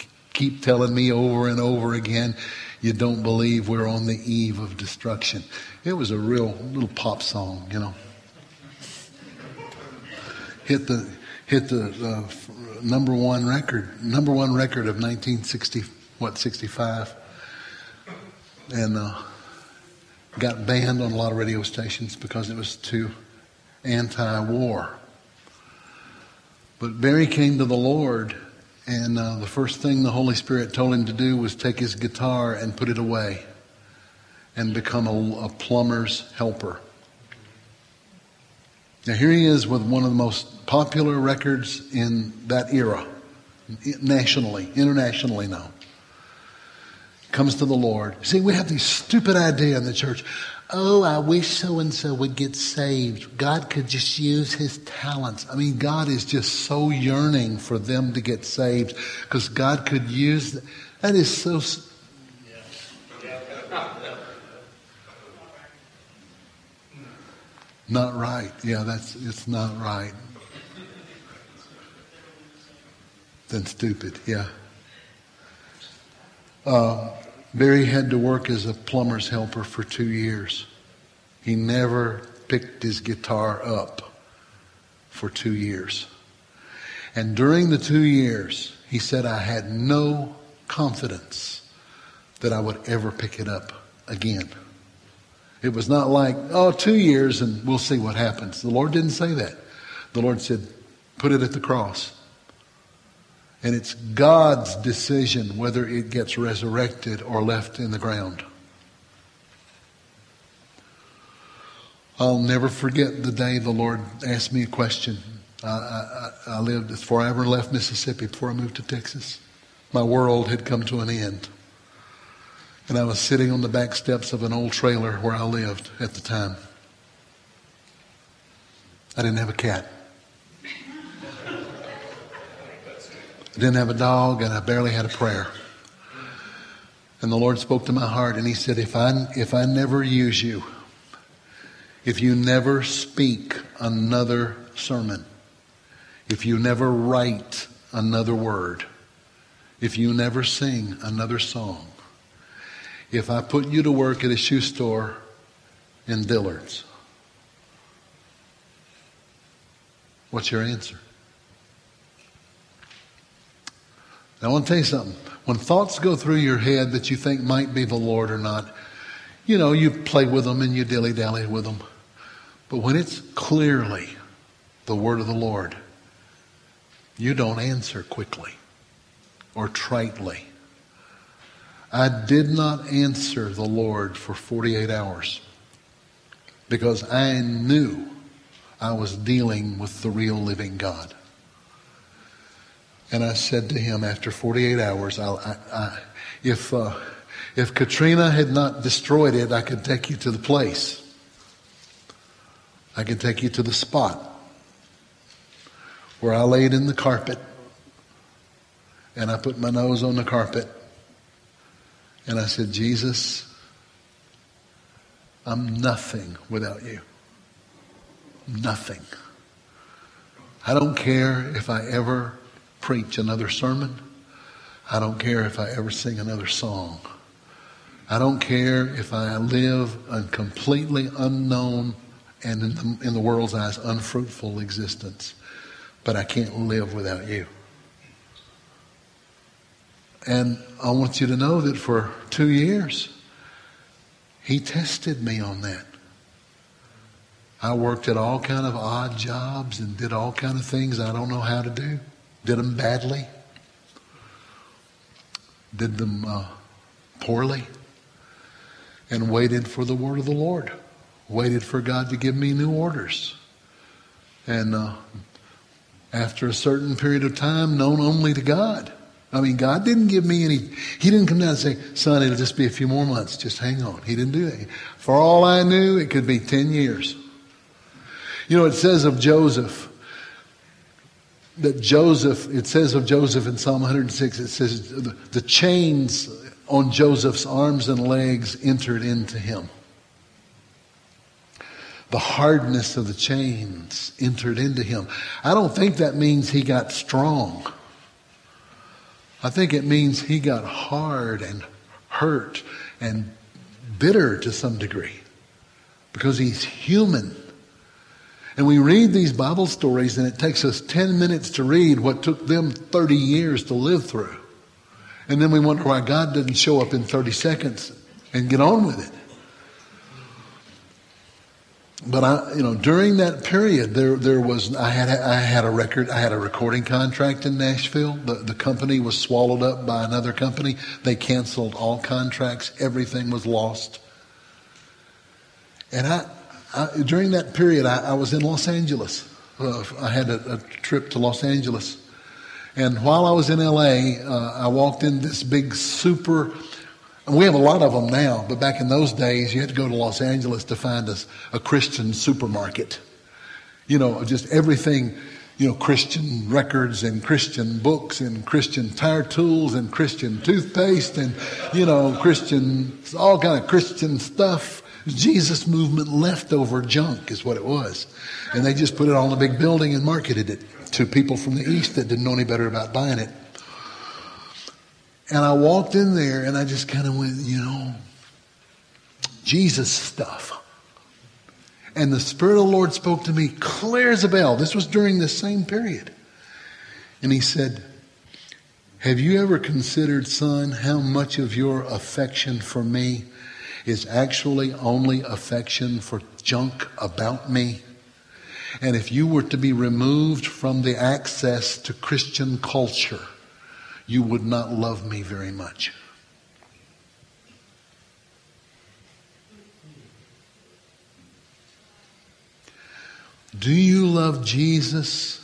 [SPEAKER 1] keep telling me over and over again you don't believe we're on the eve of destruction. It was a real little pop song, you know. Hit the hit the uh, number one record, number one record of 1960, what 65, and uh, got banned on a lot of radio stations because it was too anti-war. But Barry came to the Lord and uh, the first thing the Holy Spirit told him to do was take his guitar and put it away and become a, a plumber's helper. Now, here he is with one of the most popular records in that era, nationally, internationally now. Comes to the Lord. See, we have these stupid idea in the church oh, I wish so and so would get saved. God could just use his talents. I mean, God is just so yearning for them to get saved because God could use that is so not right. Yeah, that's it's not right. Then stupid. Yeah. Uh, Barry had to work as a plumber's helper for two years. He never picked his guitar up for two years. And during the two years, he said, I had no confidence that I would ever pick it up again. It was not like, oh, two years and we'll see what happens. The Lord didn't say that. The Lord said, put it at the cross. And it's God's decision whether it gets resurrected or left in the ground. I'll never forget the day the Lord asked me a question. I, I, I lived before I ever left Mississippi, before I moved to Texas. My world had come to an end. And I was sitting on the back steps of an old trailer where I lived at the time. I didn't have a cat. Didn't have a dog, and I barely had a prayer. And the Lord spoke to my heart, and He said, If I, if I never use you, if you never speak another sermon, if you never write another word, if you never sing another song, if I put you to work at a shoe store in Dillard's, what's your answer? Now, I want to tell you something. When thoughts go through your head that you think might be the Lord or not, you know, you play with them and you dilly dally with them. But when it's clearly the word of the Lord, you don't answer quickly or tritely. I did not answer the Lord for 48 hours because I knew I was dealing with the real living God. And I said to him after 48 hours, I, I, if, uh, if Katrina had not destroyed it, I could take you to the place. I could take you to the spot where I laid in the carpet and I put my nose on the carpet and I said, Jesus, I'm nothing without you. Nothing. I don't care if I ever preach another sermon. I don't care if I ever sing another song. I don't care if I live a completely unknown and in the, in the world's eyes, unfruitful existence. But I can't live without you. And I want you to know that for two years, he tested me on that. I worked at all kind of odd jobs and did all kind of things I don't know how to do did them badly, did them uh, poorly, and waited for the word of the Lord. Waited for God to give me new orders. And uh, after a certain period of time, known only to God. I mean, God didn't give me any, He didn't come down and say, son, it'll just be a few more months. Just hang on. He didn't do that. For all I knew, it could be 10 years. You know, it says of Joseph, that Joseph, it says of Joseph in Psalm 106, it says the, chains on Joseph's arms and legs entered into him. The hardness of the chains entered into him. I don't think that means he got strong. I think it means he got hard and hurt and bitter to some degree because he's human. And we read these Bible stories, and it takes us 10 minutes to read what took them 30 years to live through. And then we wonder why God didn't show up in 30 seconds and get on with it. But I, you know, during that period, there, there was, I had, I had a record, I had a recording contract in Nashville. The, the company was swallowed up by another company. They canceled all contracts. Everything was lost. And I, I, during that period, I, I, was in Los Angeles. Uh, I had a, a, trip to Los Angeles. And while I was in LA, uh, I walked in this big super, we have a lot of them now, but back in those days, you had to go to Los Angeles to find a, a Christian supermarket. You know, just everything, you know, Christian records and Christian books and Christian tire tools and Christian toothpaste and, you know, Christian, all kind of Christian stuff. Jesus movement leftover junk is what it was. And they just put it on a big building and marketed it to people from the East that didn't know any better about buying it. And I walked in there and I just kind of went, you know, Jesus stuff. And the Spirit of the Lord spoke to me clear as a bell. This was during the same period. And he said, Have you ever considered, son, how much of your affection for me is actually only affection for junk about me? And if you were to be removed from the access to Christian culture, you would not love me very much. Do you love Jesus?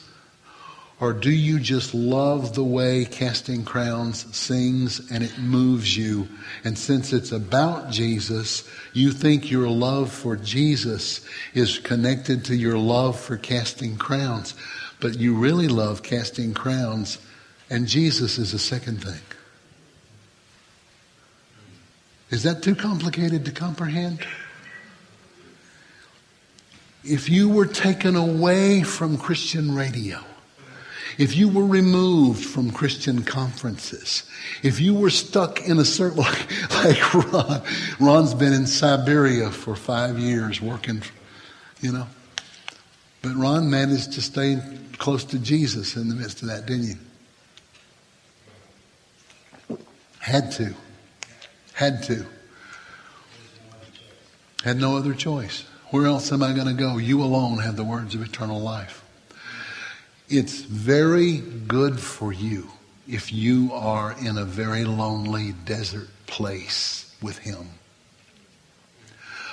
[SPEAKER 1] Or do you just love the way Casting Crowns sings and it moves you? And since it's about Jesus, you think your love for Jesus is connected to your love for Casting Crowns. But you really love Casting Crowns, and Jesus is a second thing. Is that too complicated to comprehend? If you were taken away from Christian radio, if you were removed from Christian conferences, if you were stuck in a certain, like, like Ron, Ron's been in Siberia for five years working, you know. But Ron managed to stay close to Jesus in the midst of that, didn't you? Had to. Had to. Had no other choice. Where else am I going to go? You alone have the words of eternal life. It's very good for you if you are in a very lonely desert place with Him.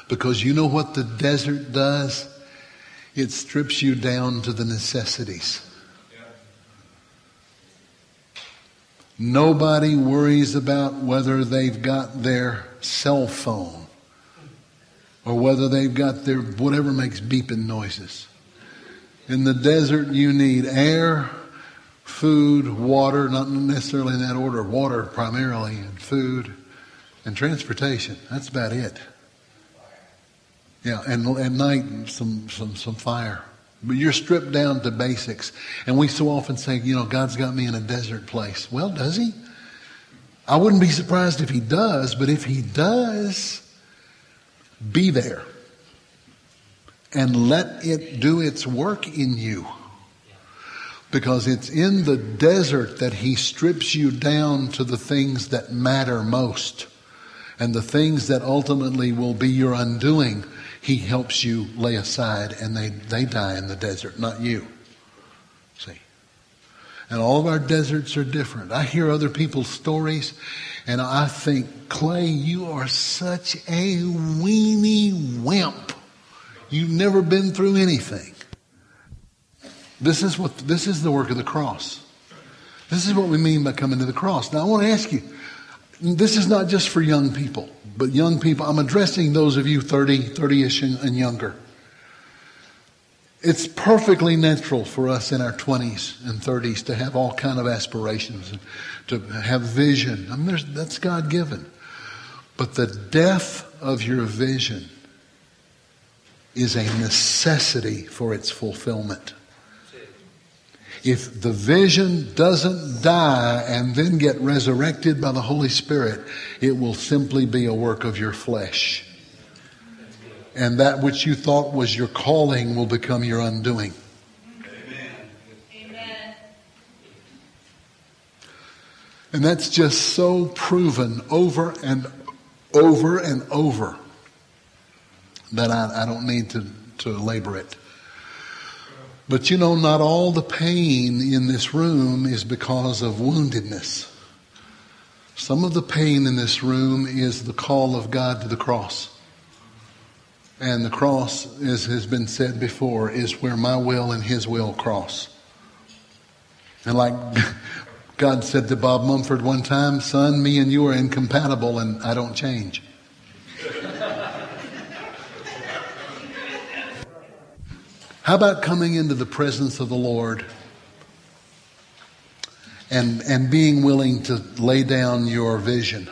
[SPEAKER 1] Because you know what the desert does? It strips you down to the necessities. Nobody worries about whether they've got their cell phone or whether they've got their whatever makes beeping noises. In the desert, you need air, food, water, not necessarily in that order, water primarily, and food, and transportation. That's about it. Yeah, and at night, some, some, some fire. But you're stripped down to basics. And we so often say, you know, God's got me in a desert place. Well, does He? I wouldn't be surprised if He does, but if He does, be there and let it do its work in you. Because it's in the desert that He strips you down to the things that matter most. And the things that ultimately will be your undoing, He helps you lay aside and they, they die in the desert, not you. See? And all of our deserts are different. I hear other people's stories and I think, Clay, you are such a weeny wimp. You've never been through anything. This is what this is the work of the cross. This is what we mean by coming to the cross. Now I want to ask you, this is not just for young people, but young people, I'm addressing those of you 30, 30-ish and younger. It's perfectly natural for us in our 20s and 30s to have all kind of aspirations and to have vision. I mean, that's God given. But the death of your vision is a necessity for its fulfillment. If the vision doesn't die and then get resurrected by the Holy Spirit, it will simply be a work of your flesh. And that which you thought was your calling will become your undoing. And that's just so proven over and over and over that I, I don't need to, to labor it. But you know, not all the pain in this room is because of woundedness. Some of the pain in this room is the call of God to the cross. And the cross, as has been said before, is where my will and his will cross. And like God said to Bob Mumford one time, son, me and you are incompatible and I don't change. How about coming into the presence of the Lord and, and being willing to lay down your vision?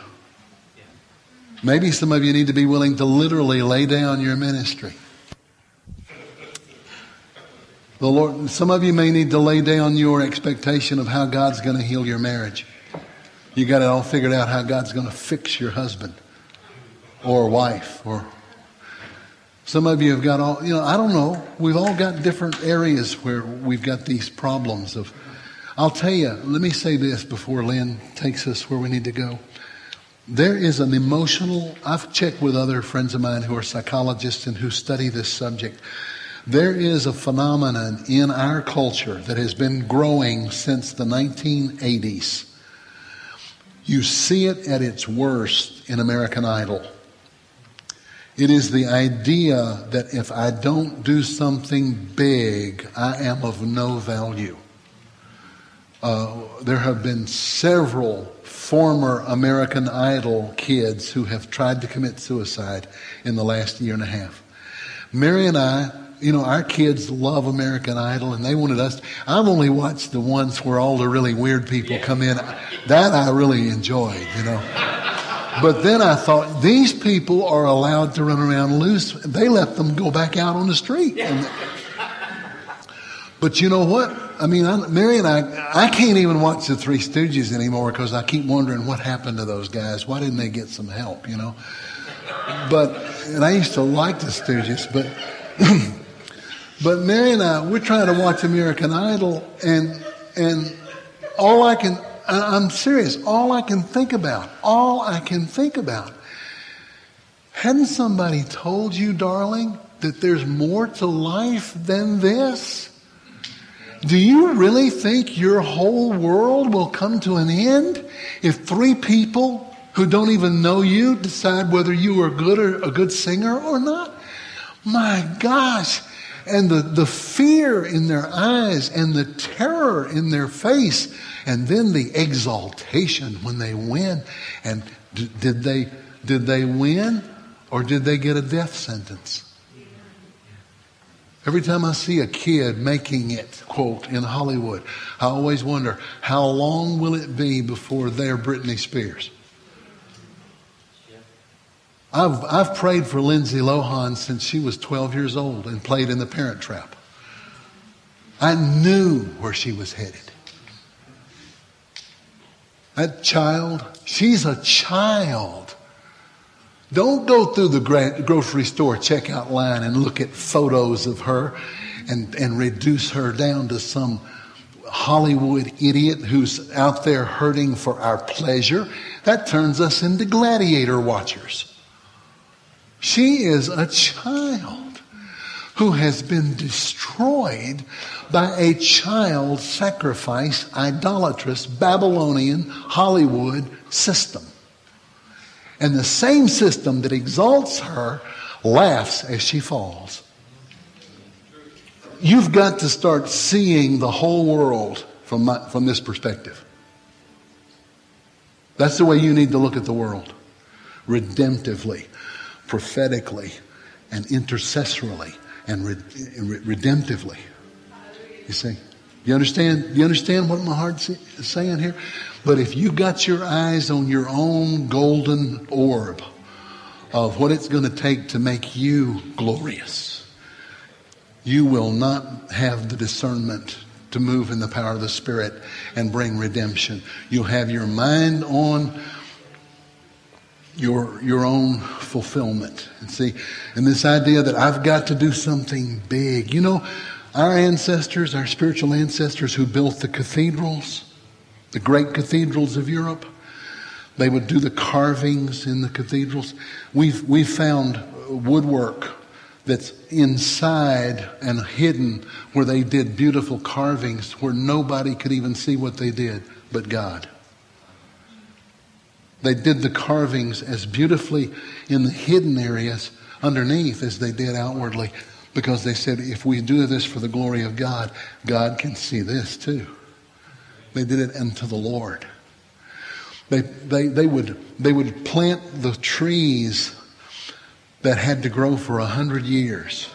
[SPEAKER 1] Maybe some of you need to be willing to literally lay down your ministry. The Lord, some of you may need to lay down your expectation of how God's going to heal your marriage. You got it all figured out how God's going to fix your husband or wife or some of you have got all, you know, I don't know. We've all got different areas where we've got these problems of, I'll tell you, let me say this before Lynn takes us where we need to go. There is an emotional, I've checked with other friends of mine who are psychologists and who study this subject. There is a phenomenon in our culture that has been growing since the 1980s. You see it at its worst in American Idol. It is the idea that if I don't do something big, I am of no value. Uh, there have been several former American Idol kids who have tried to commit suicide in the last year and a half. Mary and I, you know, our kids love American Idol and they wanted us. I've only watched the ones where all the really weird people come in. That I really enjoyed, you know. But then I thought, these people are allowed to run around loose. They let them go back out on the street. And, but you know what? I mean, I, Mary and I, I can't even watch the Three Stooges anymore because I keep wondering what happened to those guys. Why didn't they get some help, you know? But, and I used to like the Stooges, but, but Mary and I, we're trying to watch American Idol and, and all I can, I'm serious. All I can think about, all I can think about. Hadn't somebody told you, darling, that there's more to life than this? Do you really think your whole world will come to an end if three people who don't even know you decide whether you are good or a good singer or not? My gosh. And the, the fear in their eyes and the terror in their face and then the exaltation when they win. And d- did they, did they win or did they get a death sentence? Every time I see a kid making it, quote, in Hollywood, I always wonder, how long will it be before they're Britney Spears? I've, I've prayed for Lindsay Lohan since she was 12 years old and played in The Parent Trap. I knew where she was headed. That child, she's a child. Don't go through the grocery store checkout line and look at photos of her and, and reduce her down to some Hollywood idiot who's out there hurting for our pleasure. That turns us into gladiator watchers. She is a child who has been destroyed by a child sacrifice, idolatrous, Babylonian Hollywood system. And the same system that exalts her laughs as she falls. You've got to start seeing the whole world from, my, from this perspective. That's the way you need to look at the world redemptively, prophetically, and intercessorily, and redemptively. You see? You understand? You understand what my heart's saying here? But if you got your eyes on your own golden orb of what it's going to take to make you glorious, you will not have the discernment to move in the power of the Spirit and bring redemption. You'll have your mind on your your own fulfillment. And see, and this idea that I've got to do something big. You know, our ancestors, our spiritual ancestors who built the cathedrals, the great cathedrals of Europe, they would do the carvings in the cathedrals. We've, we've found woodwork that's inside and hidden where they did beautiful carvings where nobody could even see what they did but God. They did the carvings as beautifully in the hidden areas underneath as they did outwardly because they said, if we do this for the glory of God, God can see this too. They did it unto the Lord. They, they, they, would, they would plant the trees that had to grow for a hundred years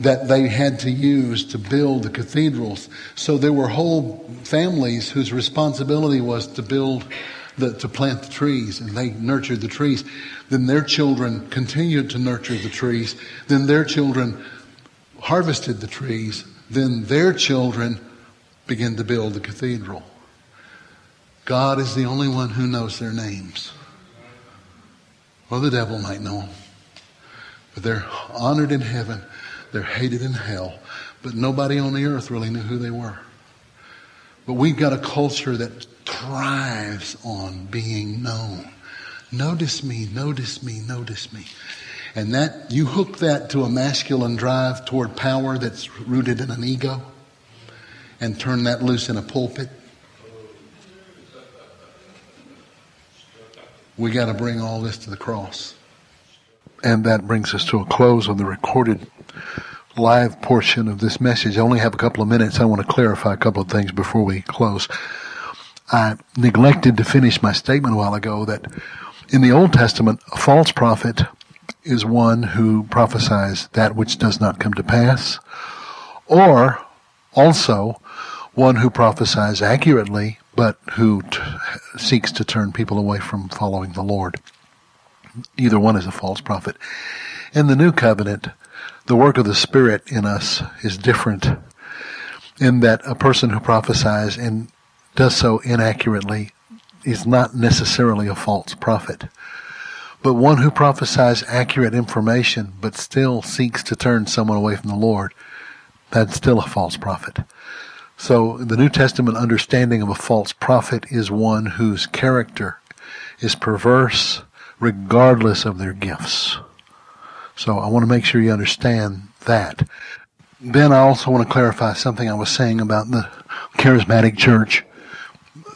[SPEAKER 1] that they had to use to build the cathedrals. So there were whole families whose responsibility was to build the, to plant the trees and they nurtured the trees. Then their children continued to nurture the trees. Then their children harvested the trees. Then their children began to build the cathedral. God is the only one who knows their names. Well, the devil might know them. But they're honored in heaven. They're hated in hell. But nobody on the earth really knew who they were. But we've got a culture that thrives on being known. Notice me, notice me, notice me. And that, you hook that to a masculine drive toward power that's rooted in an ego and turn that loose in a pulpit. We got to bring all this to the cross. And that brings us to a close of the recorded live portion of this message. I only have a couple of minutes. I want to clarify a couple of things before we close. I neglected to finish my statement a while ago that in the Old Testament, a false prophet is one who prophesies that which does not come to pass, or also one who prophesies accurately, but who t- seeks to turn people away from following the Lord. Either one is a false prophet. In the New Covenant, the work of the Spirit in us is different in that a person who prophesies and does so inaccurately is not necessarily a false prophet. But one who prophesies accurate information but still seeks to turn someone away from the Lord, that's still a false prophet. So the New Testament understanding of a false prophet is one whose character is perverse regardless of their gifts. So I want to make sure you understand that. Then I also want to clarify something I was saying about the charismatic church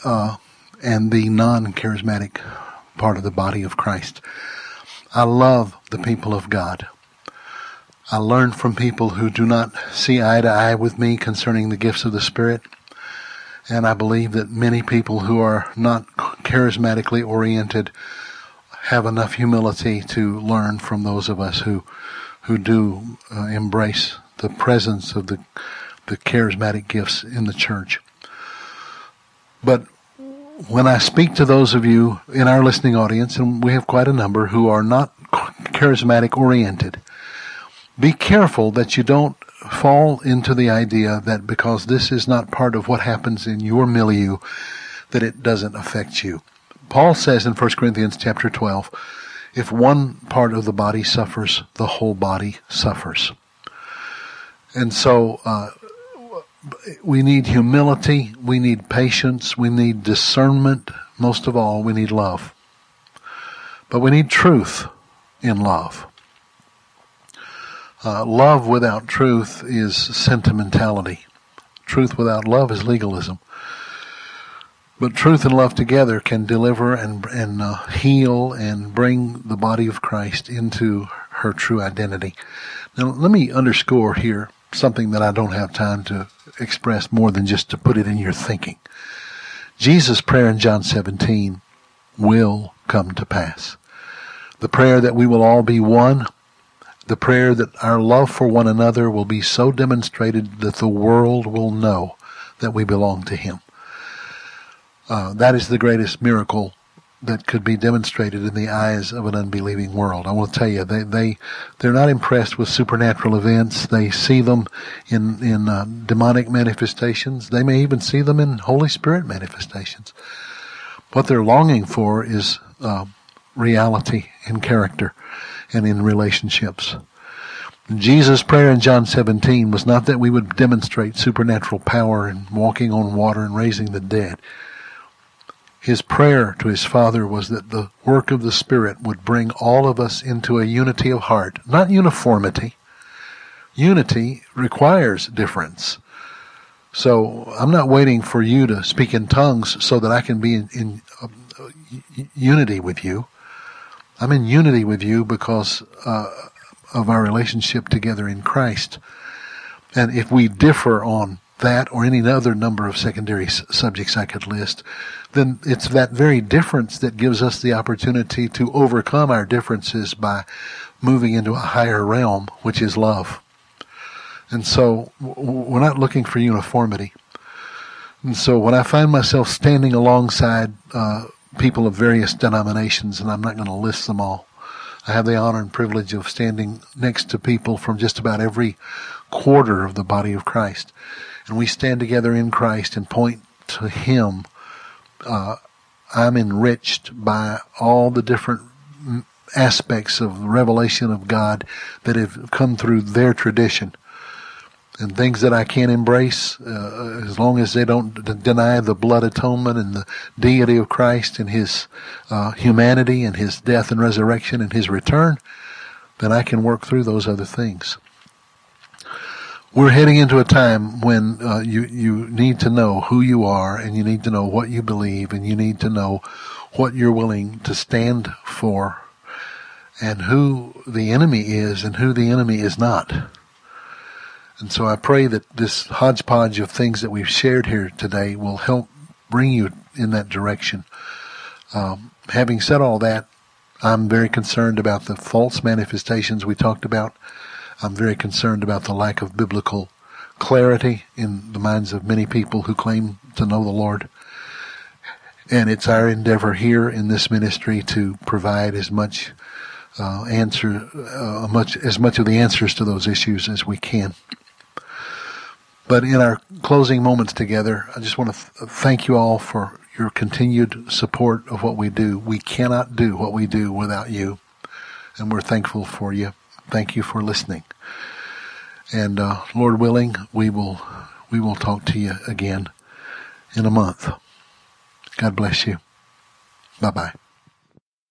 [SPEAKER 1] uh, and the non-charismatic part of the body of Christ. I love the people of God. I learn from people who do not see eye to eye with me concerning the gifts of the Spirit. And I believe that many people who are not charismatically oriented have enough humility to learn from those of us who who do uh, embrace the presence of the the charismatic gifts in the church. But when I speak to those of you in our listening audience, and we have quite a number who are not charismatic oriented, be careful that you don't fall into the idea that because this is not part of what happens in your milieu, that it doesn't affect you. Paul says in 1 Corinthians chapter 12, if one part of the body suffers, the whole body suffers. And so, uh, we need humility, we need patience, we need discernment, most of all, we need love. But we need truth in love. Uh, love without truth is sentimentality. Truth without love is legalism. But truth and love together can deliver and and uh, heal and bring the body of Christ into her true identity. Now, let me underscore here something that I don't have time to express more than just to put it in your thinking. Jesus' prayer in John 17 will come to pass. The prayer that we will all be one, the prayer that our love for one another will be so demonstrated that the world will know that we belong to Him. Uh, that is the greatest miracle that could be demonstrated in the eyes of an unbelieving world. I want to tell you, they they they're not impressed with supernatural events. They see them in in uh, demonic manifestations. They may even see them in Holy Spirit manifestations. What they're longing for is uh, reality in character and in relationships. Jesus' prayer in John 17 was not that we would demonstrate supernatural power and walking on water and raising the dead his prayer to his Father was that the work of the Spirit would bring all of us into a unity of heart, not uniformity. Unity requires difference. So I'm not waiting for you to speak in tongues so that I can be in, in uh, unity with you. I'm in unity with you because uh, of our relationship together in Christ. And if we differ on that or any other number of secondary s- subjects I could list, then it's that very difference that gives us the opportunity to overcome our differences by moving into a higher realm, which is love. And so we're not looking for uniformity. And so when I find myself standing alongside uh, people of various denominations, and I'm not going to list them all, I have the honor and privilege of standing next to people from just about every quarter of the body of Christ. And we stand together in Christ and point to Him uh, I'm enriched by all the different aspects of revelation of God that have come through their tradition. and things that I can't embrace, uh, as long as they don't d- deny the blood atonement and the deity of Christ and His uh, humanity and His death and resurrection and His return, then I can work through those other things. We're heading into a time when uh, you you need to know who you are and you need to know what you believe and you need to know what you're willing to stand for and who the enemy is and who the enemy is not. And so I pray that this hodgepodge of things that we've shared here today will help bring you in that direction. Um, having said all that, I'm very concerned about the false manifestations we talked about. I'm very concerned about the lack of biblical clarity in the minds of many people who claim to know the Lord. And it's our endeavor here in this ministry to provide as much uh, answer, uh, much as much of the answers to those issues as we can. But in our closing moments together, I just want to th- thank you all for your continued support of what we do. We cannot do what we do without you, and we're thankful for you. Thank you for listening. And uh, Lord willing, we will we will talk to you again in a month. God bless you. Bye bye.